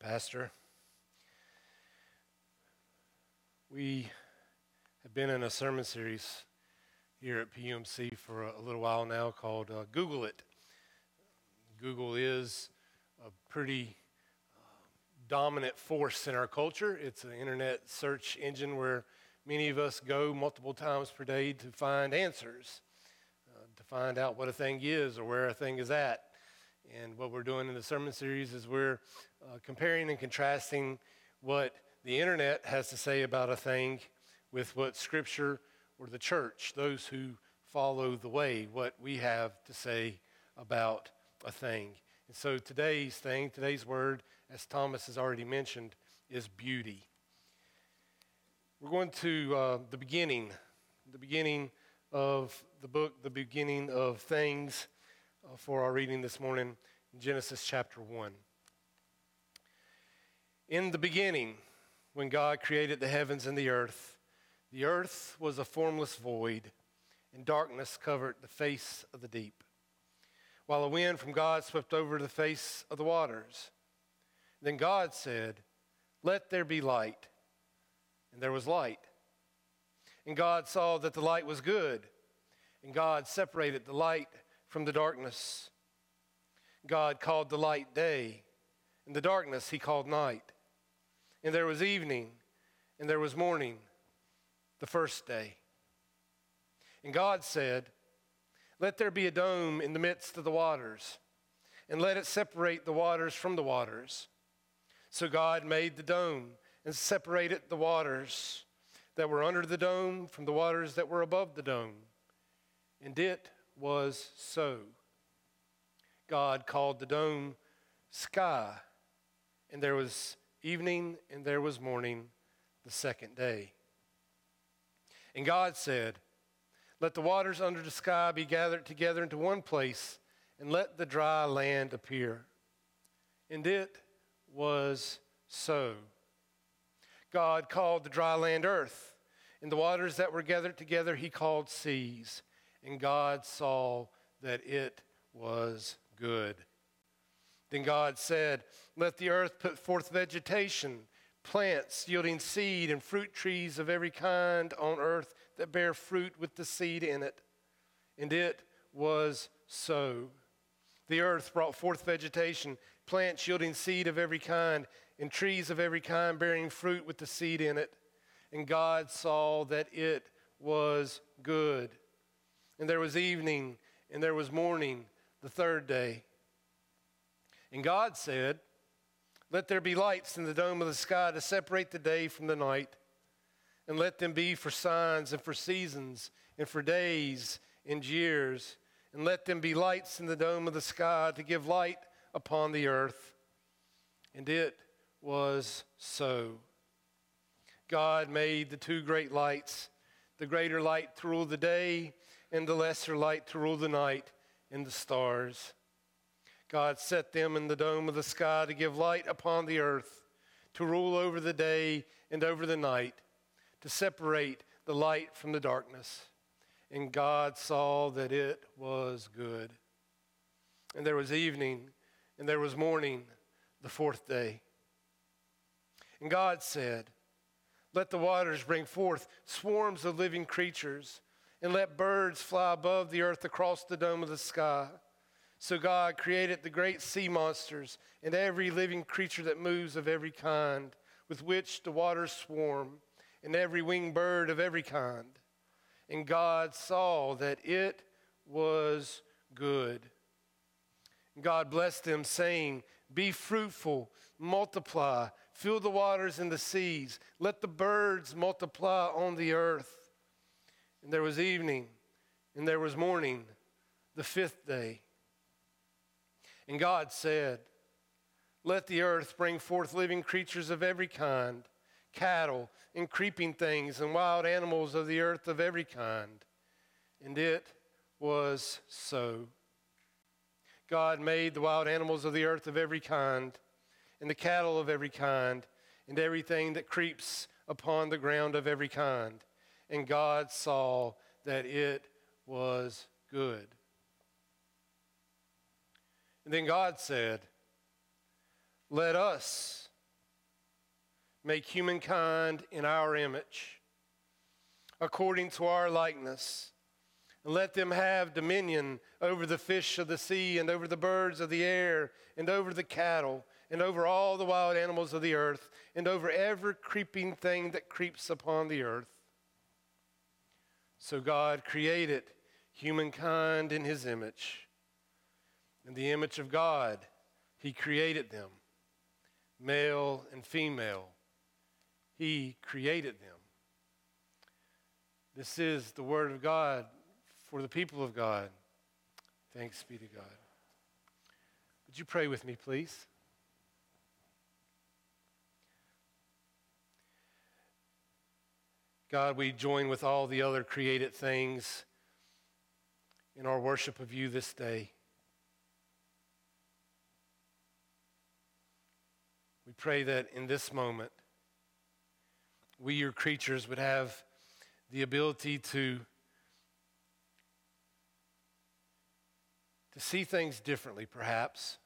Pastor. We have been in a sermon series here at PUMC for a little while now called uh, Google It. Google is a pretty uh, dominant force in our culture. It's an internet search engine where many of us go multiple times per day to find answers, uh, to find out what a thing is or where a thing is at. And what we're doing in the sermon series is we're uh, comparing and contrasting what the internet has to say about a thing with what Scripture or the church, those who follow the way, what we have to say about a thing. And so today's thing, today's word, as Thomas has already mentioned, is beauty. We're going to uh, the beginning, the beginning of the book, the beginning of things Uh, for our reading this morning, Genesis chapter 1. In the beginning, when God created the heavens and the earth, the earth was a formless void, and darkness covered the face of the deep, while a wind from God swept over the face of the waters. Then God said, Let there be light. And there was light. And God saw that the light was good, and God separated the light from the darkness. God called the light day, and the darkness he called night. And there was evening, and there was morning, the first day. And God said, Let there be a dome in the midst of the waters, and let it separate the waters from the waters. So God made the dome and separated the waters that were under the dome from the waters that were above the dome. And it was so. God called the dome sky, and there was evening and there was morning the second day. And God said, Let the waters under the sky be gathered together into one place, and let the dry land appear. And it was so. God called the dry land earth, and the waters that were gathered together he called seas. And God saw that it was good. Then God said, Let the earth put forth vegetation, plants yielding seed, and fruit trees of every kind on earth that bear fruit with the seed in it. And it was so. The earth brought forth vegetation, plants yielding seed of every kind, and trees of every kind bearing fruit with the seed in it. And God saw that it was good. And there was evening, and there was morning the third day. And God said, Let there be lights in the dome of the sky to separate the day from the night, and let them be for signs and for seasons and for days and years, and let them be lights in the dome of the sky to give light upon the earth. And it was so. God made the two great lights, the greater light to rule the day, and the lesser light to rule the night and the stars. God set them in the dome of the sky to give light upon the earth, to rule over the day and over the night, to separate the light from the darkness. And God saw that it was good. And there was evening, and there was morning, the fourth day. And God said, Let the waters bring forth swarms of living creatures and let birds fly above the earth across the dome of the sky. So God created the great sea monsters and every living creature that moves of every kind, with which the waters swarm, and every winged bird of every kind. And God saw that it was good. God blessed them, saying, Be fruitful, multiply, fill the waters and the seas, let the birds multiply on the earth. And there was evening, and there was morning, the fifth day. And God said, Let the earth bring forth living creatures of every kind, cattle and creeping things, and wild animals of the earth of every kind. And it was so. God made the wild animals of the earth of every kind, and the cattle of every kind, and everything that creeps upon the ground of every kind and God saw that it was good. And then God said, Let us make humankind in our image, according to our likeness. And let them have dominion over the fish of the sea, and over the birds of the air, and over the cattle, and over all the wild animals of the earth, and over every creeping thing that creeps upon the earth. So God created humankind in his image. In the image of God, he created them, male and female. He created them. This is the word of God for the people of God. Thanks be to God. Would you pray with me, please? God, we join with all the other created things in our worship of you this day. We pray that in this moment, we, your creatures, would have the ability to, to see things differently, perhaps.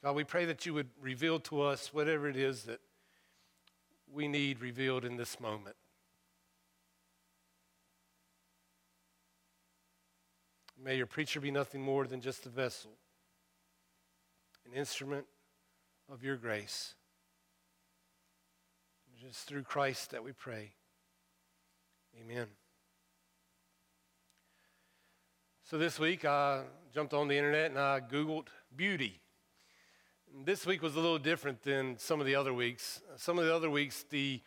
God, we pray that you would reveal to us whatever it is that we need revealed in this moment. May your preacher be nothing more than just a vessel, an instrument of your grace. Just through Christ that we pray. Amen. So this week I jumped on the internet and I Googled beauty. This week was a little different than some of the other weeks. Some of the other weeks, the,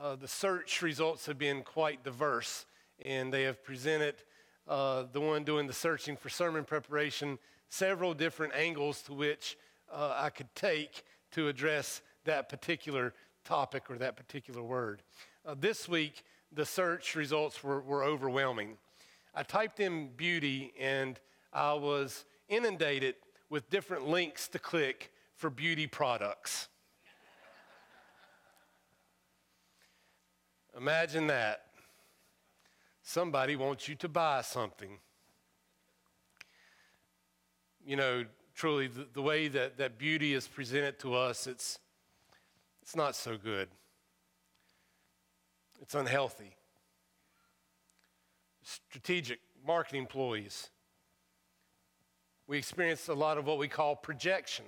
uh, the search results have been quite diverse, and they have presented uh, the one doing the searching for sermon preparation several different angles to which uh, I could take to address that particular topic or that particular word. Uh, this week, the search results were, were overwhelming. I typed in beauty and I was inundated with different links to click for beauty products. Imagine that. Somebody wants you to buy something. You know, truly, the, the way that, that beauty is presented to us, it's, it's not so good. It's unhealthy. Strategic marketing employees. We experience a lot of what we call projection.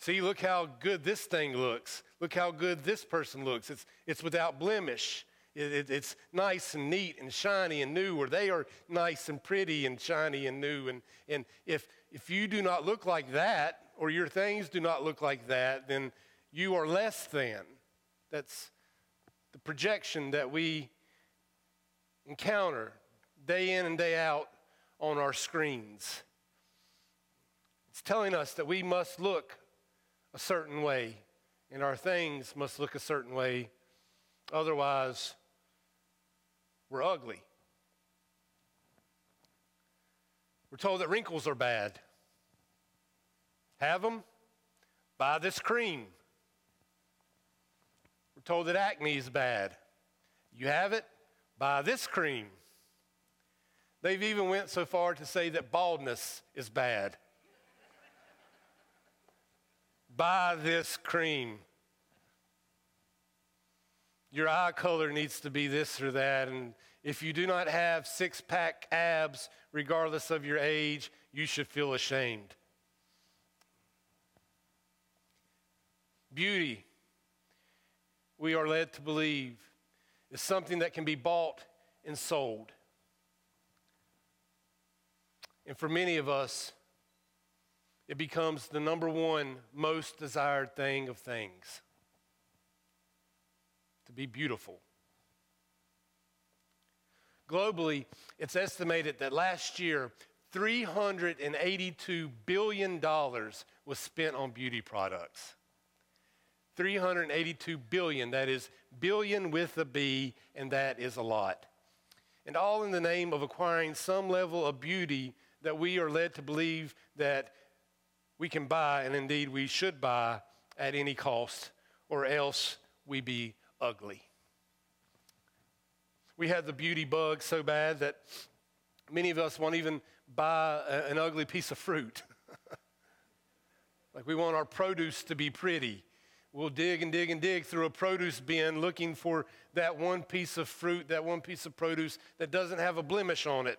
See, look how good this thing looks. Look how good this person looks. It's, it's without blemish. It, it, it's nice and neat and shiny and new, or they are nice and pretty and shiny and new. And, and if, if you do not look like that, or your things do not look like that, then you are less than. That's the projection that we encounter day in and day out on our screens. It's telling us that we must look a certain way, and our things must look a certain way. Otherwise, we're ugly. We're told that wrinkles are bad. Have them? Buy this cream. We're told that acne is bad. You have it? Buy this cream. They've even went so far to say that baldness is bad buy this cream. Your eye color needs to be this or that. And if you do not have six pack abs, regardless of your age, you should feel ashamed. Beauty, we are led to believe, is something that can be bought and sold. And for many of us, it becomes the number one most desired thing of things to be beautiful. Globally, it's estimated that last year, $382 billion was spent on beauty products. 382 billion, that is billion with a B, and that is a lot. And all in the name of acquiring some level of beauty that we are led to believe that we can buy, and indeed we should buy at any cost, or else we be ugly. We have the beauty bug so bad that many of us won't even buy a, an ugly piece of fruit. Like we want our produce to be pretty. We'll dig and dig and dig through a produce bin looking for that one piece of fruit, that one piece of produce that doesn't have a blemish on it,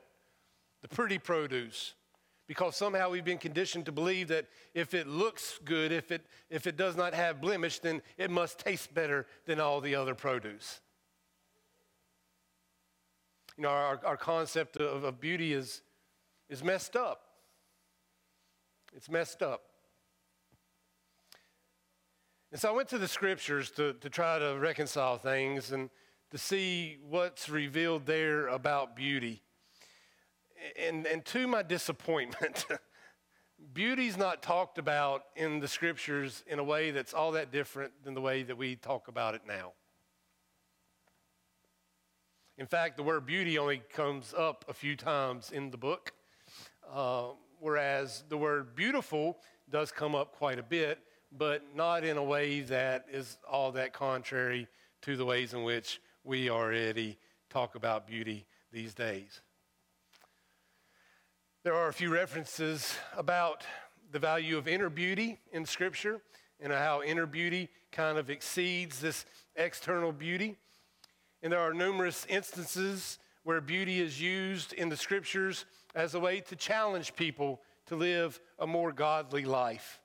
the pretty produce. Because somehow we've been conditioned to believe that if it looks good, if it, if it does not have blemish, then it must taste better than all the other produce. You know, our, our concept of, of beauty is, is messed up. It's messed up. And so I went to the scriptures to, to try to reconcile things and to see what's revealed there about beauty. And, and to my disappointment, beauty's not talked about in the scriptures in a way that's all that different than the way that we talk about it now. In fact, the word beauty only comes up a few times in the book, uh, whereas the word beautiful does come up quite a bit but not in a way that is all that contrary to the ways in which we already talk about beauty these days. There are a few references about the value of inner beauty in Scripture and how inner beauty kind of exceeds this external beauty. And there are numerous instances where beauty is used in the Scriptures as a way to challenge people to live a more godly life.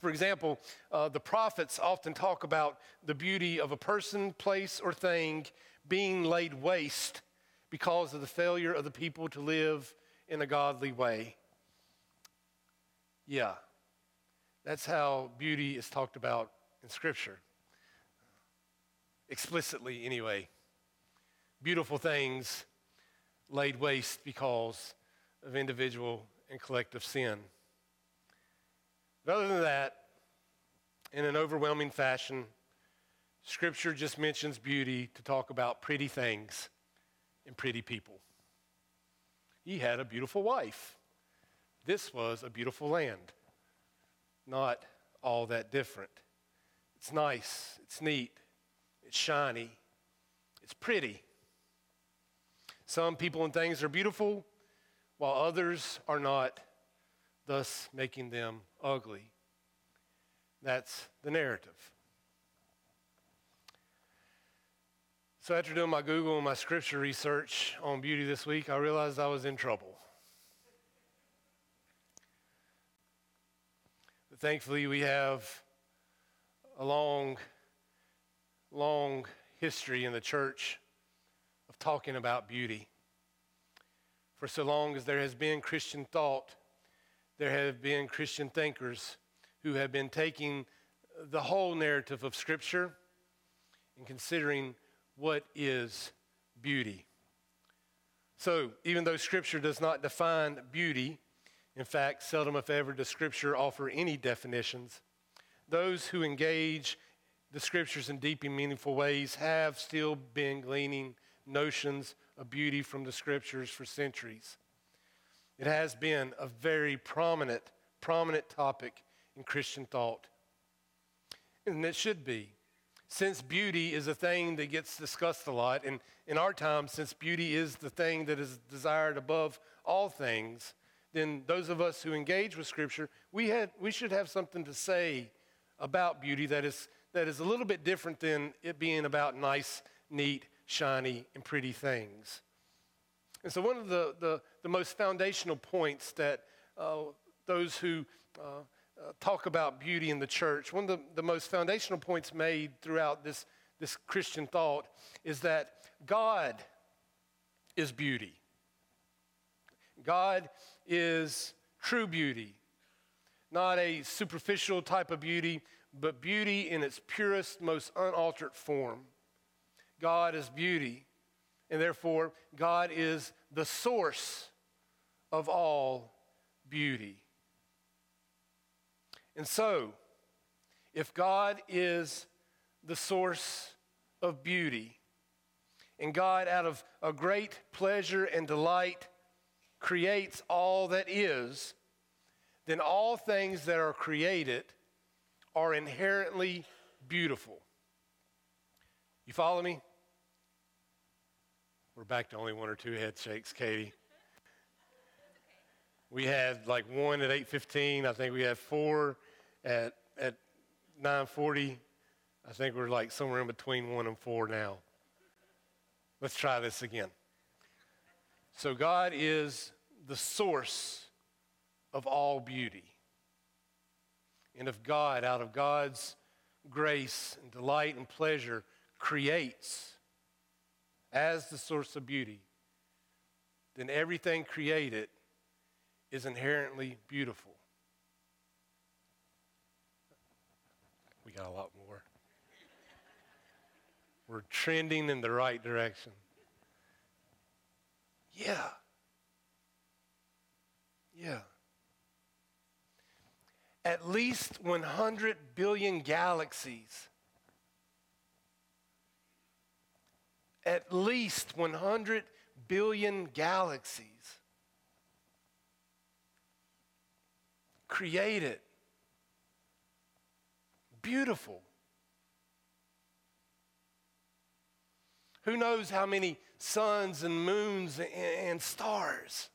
For example, uh, the prophets often talk about the beauty of a person, place, or thing being laid waste because of the failure of the people to live in a godly way. Yeah, that's how beauty is talked about in Scripture. Explicitly, anyway. Beautiful things laid waste because of individual and collective sin. But other than that, in an overwhelming fashion, Scripture just mentions beauty to talk about pretty things and pretty people. He had a beautiful wife. This was a beautiful land. Not all that different. It's nice, it's neat, it's shiny, it's pretty. Some people and things are beautiful, while others are not thus making them ugly. That's the narrative. So, after doing my Google and my scripture research on beauty this week, I realized I was in trouble. But thankfully, we have a long, long history in the church of talking about beauty. For so long as there has been Christian thought, there have been Christian thinkers who have been taking the whole narrative of Scripture and considering what is beauty. So, even though Scripture does not define beauty, in fact, seldom if ever does Scripture offer any definitions, those who engage the Scriptures in deep and meaningful ways have still been gleaning notions of beauty from the Scriptures for centuries. It has been a very prominent, prominent topic in Christian thought. And it should be. Since beauty is a thing that gets discussed a lot, and in our time, since beauty is the thing that is desired above all things, then those of us who engage with Scripture, we, had, we should have something to say about beauty that is, that is a little bit different than it being about nice, neat, shiny, and pretty things. And so, one of the, the, the most foundational points that uh, those who uh, talk about beauty in the church, one of the, the most foundational points made throughout this, this Christian thought is that God is beauty. God is true beauty, not a superficial type of beauty, but beauty in its purest, most unaltered form. God is beauty, and therefore, God is the source of all beauty. And so, if God is the source of beauty, and God, out of a great pleasure and delight, creates all that is, then all things that are created are inherently beautiful. You follow me? We're back to only one or two head shakes, Katie. We had like one at 8:15. I think we had four at at 9:40. I think we're like somewhere in between one and four now. Let's try this again. So God is the source of all beauty. And if God, out of God's grace and delight and pleasure, creates as the source of beauty, then everything created is inherently beautiful. We got a lot more. We're trending in the right direction. Yeah. Yeah. At least 100 billion galaxies. At least 100 billion galaxies created. Beautiful. Who knows how many suns and moons and stars?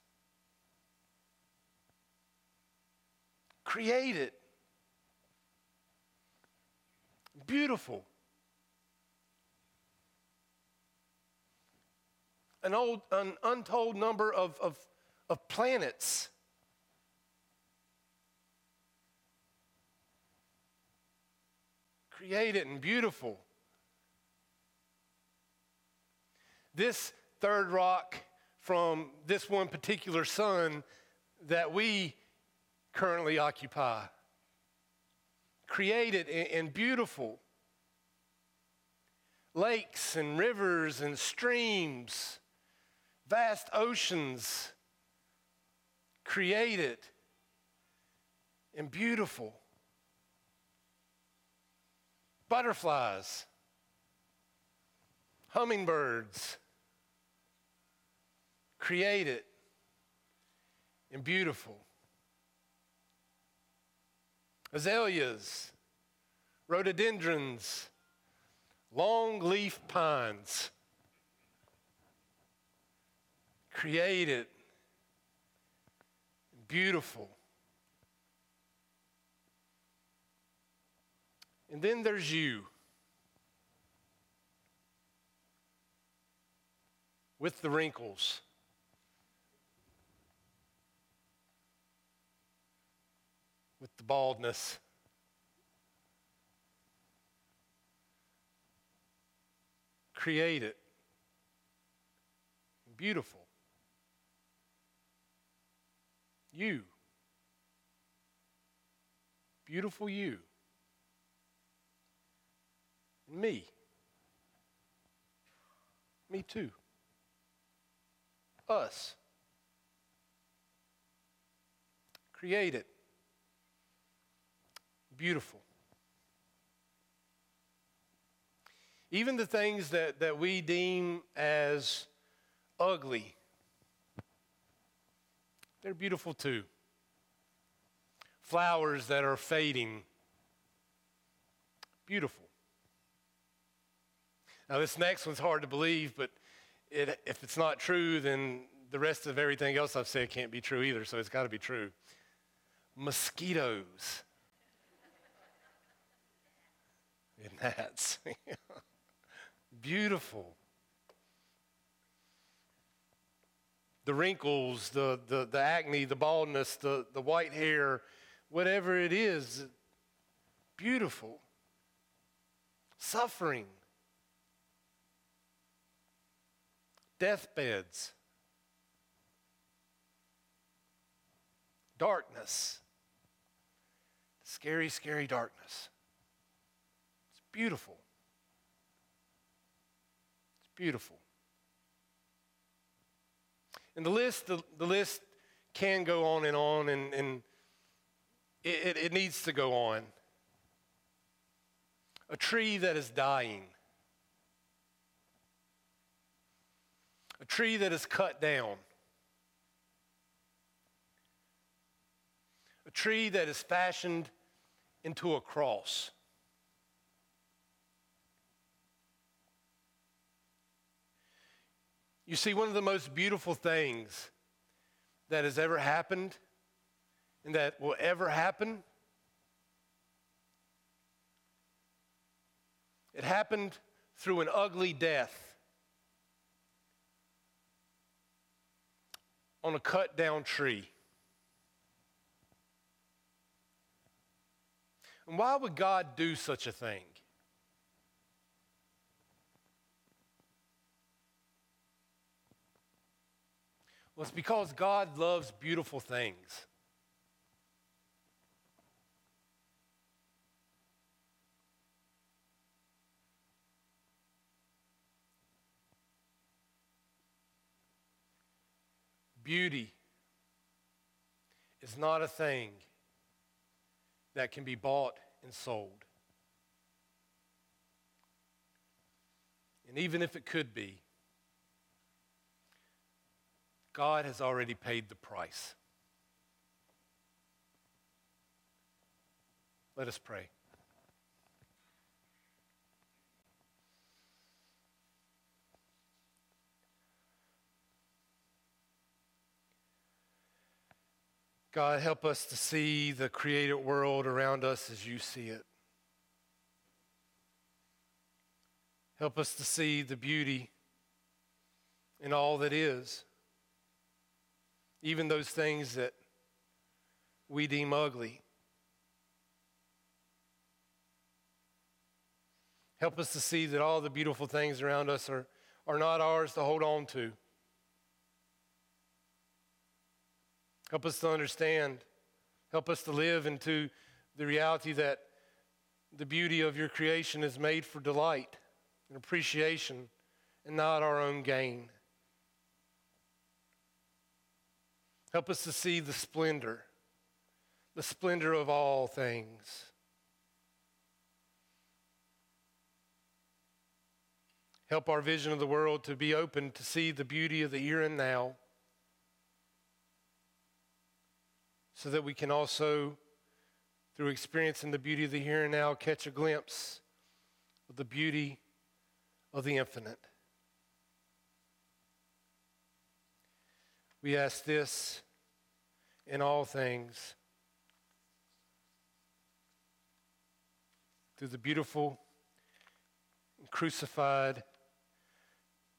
Created. Beautiful. An, old, an untold number of, of, of planets. Created and beautiful. this third rock from this one particular sun that we currently occupy. Created and beautiful. Lakes and rivers and streams, vast oceans, created and beautiful. Butterflies, hummingbirds, created and beautiful. Azaleas, rhododendrons, long leaf pines, created and beautiful. And then there's you. With the wrinkles with the baldness. Create it. Beautiful. You. Beautiful you. Me. Me too. Us. Created. beautiful. Even the things that, that we deem as ugly, they're beautiful too. Flowers that are fading, beautiful. Now, this next one's hard to believe, but it, if it's not true, then the rest of everything else I've said can't be true either, so it's got to be true. Mosquitoes. and that's Beautiful. The wrinkles, the, the, the acne, the baldness, the, the white hair, whatever it is, beautiful. Suffering. Deathbeds. Darkness. Scary, scary darkness It's beautiful. It's beautiful. And the list, the, the list can go on and on, and, and it, it, it needs to go on. A tree that is dying. A tree that is cut down. A tree that is fashioned into a cross. You see, one of the most beautiful things that has ever happened and that will ever happen. It happened through an ugly death on a cut down tree. And why would God do such a thing? Well, it's because God loves beautiful things. Beauty is not a thing that can be bought and sold. And even if it could be, God has already paid the price. Let us pray. God, help us to see the created world around us as you see it. Help us to see the beauty in all that is, even those things that we deem ugly. Help us to see that all the beautiful things around us are, are not ours to hold on to. Help us to understand. Help us to live into the reality that the beauty of your creation is made for delight and appreciation and not our own gain. Help us to see the splendor, the splendor of all things. Help our vision of the world to be open to see the beauty of the here and now. So that we can also, through experiencing the beauty of the here and now, catch a glimpse of the beauty of the infinite. We ask this in all things through the beautiful crucified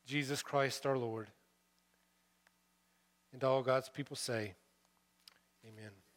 Jesus Christ our Lord. And all God's people say, Amen.